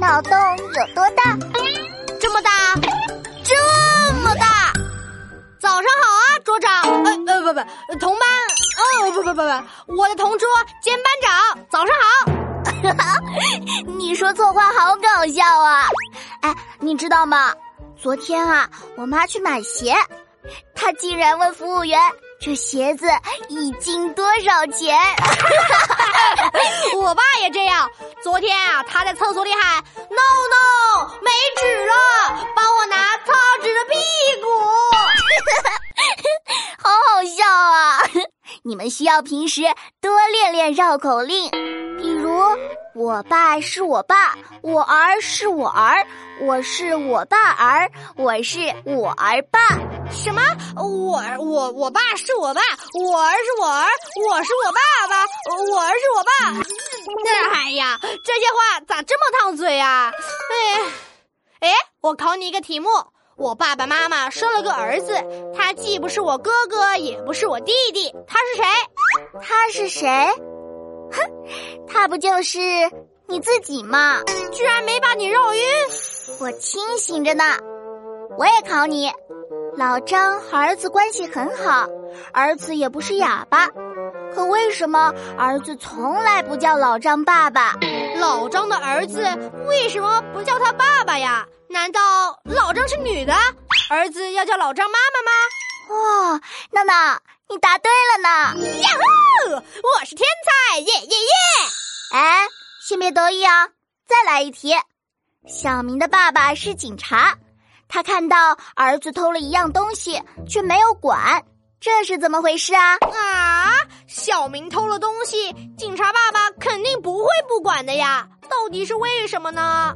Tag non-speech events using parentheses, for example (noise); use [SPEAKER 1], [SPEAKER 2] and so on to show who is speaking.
[SPEAKER 1] 脑洞有多大？
[SPEAKER 2] 这么大，这么大！早上好啊，桌长。呃呃，不不，同班。哦，不不不不，我的同桌兼班长。早上好。(laughs)
[SPEAKER 1] 你说错话好搞笑啊！哎，你知道吗？昨天啊，我妈去买鞋，她竟然问服务员：“这鞋子一斤多少钱？” (laughs)
[SPEAKER 2] 昨天啊，他在厕所里喊：“no no，没纸了，帮我拿擦纸的屁股。” (laughs)
[SPEAKER 1] 好好笑啊！你们需要平时多练练绕口令，比如“我爸是我爸，我儿是我儿，我是我爸儿，我是我儿爸”。
[SPEAKER 2] 什么？我我我爸是我爸，我儿是我儿，我是我爸爸，我儿是我爸。哎呀，这些话咋这么烫嘴啊？哎，哎，我考你一个题目：我爸爸妈妈生了个儿子，他既不是我哥哥，也不是我弟弟，他是谁？
[SPEAKER 1] 他是谁？哼，他不就是你自己吗？
[SPEAKER 2] 居然没把你绕晕！
[SPEAKER 1] 我清醒着呢。我也考你。老张和儿子关系很好，儿子也不是哑巴，可为什么儿子从来不叫老张爸爸？
[SPEAKER 2] 老张的儿子为什么不叫他爸爸呀？难道老张是女的，儿子要叫老张妈妈
[SPEAKER 1] 吗？哇，闹闹，你答对了呢！
[SPEAKER 2] 呀呼，我是天才，耶耶耶！
[SPEAKER 1] 哎，先别得意啊，再来一题。小明的爸爸是警察。他看到儿子偷了一样东西，却没有管，这是怎么回事啊？
[SPEAKER 2] 啊！小明偷了东西，警察爸爸肯定不会不管的呀。到底是为什么呢？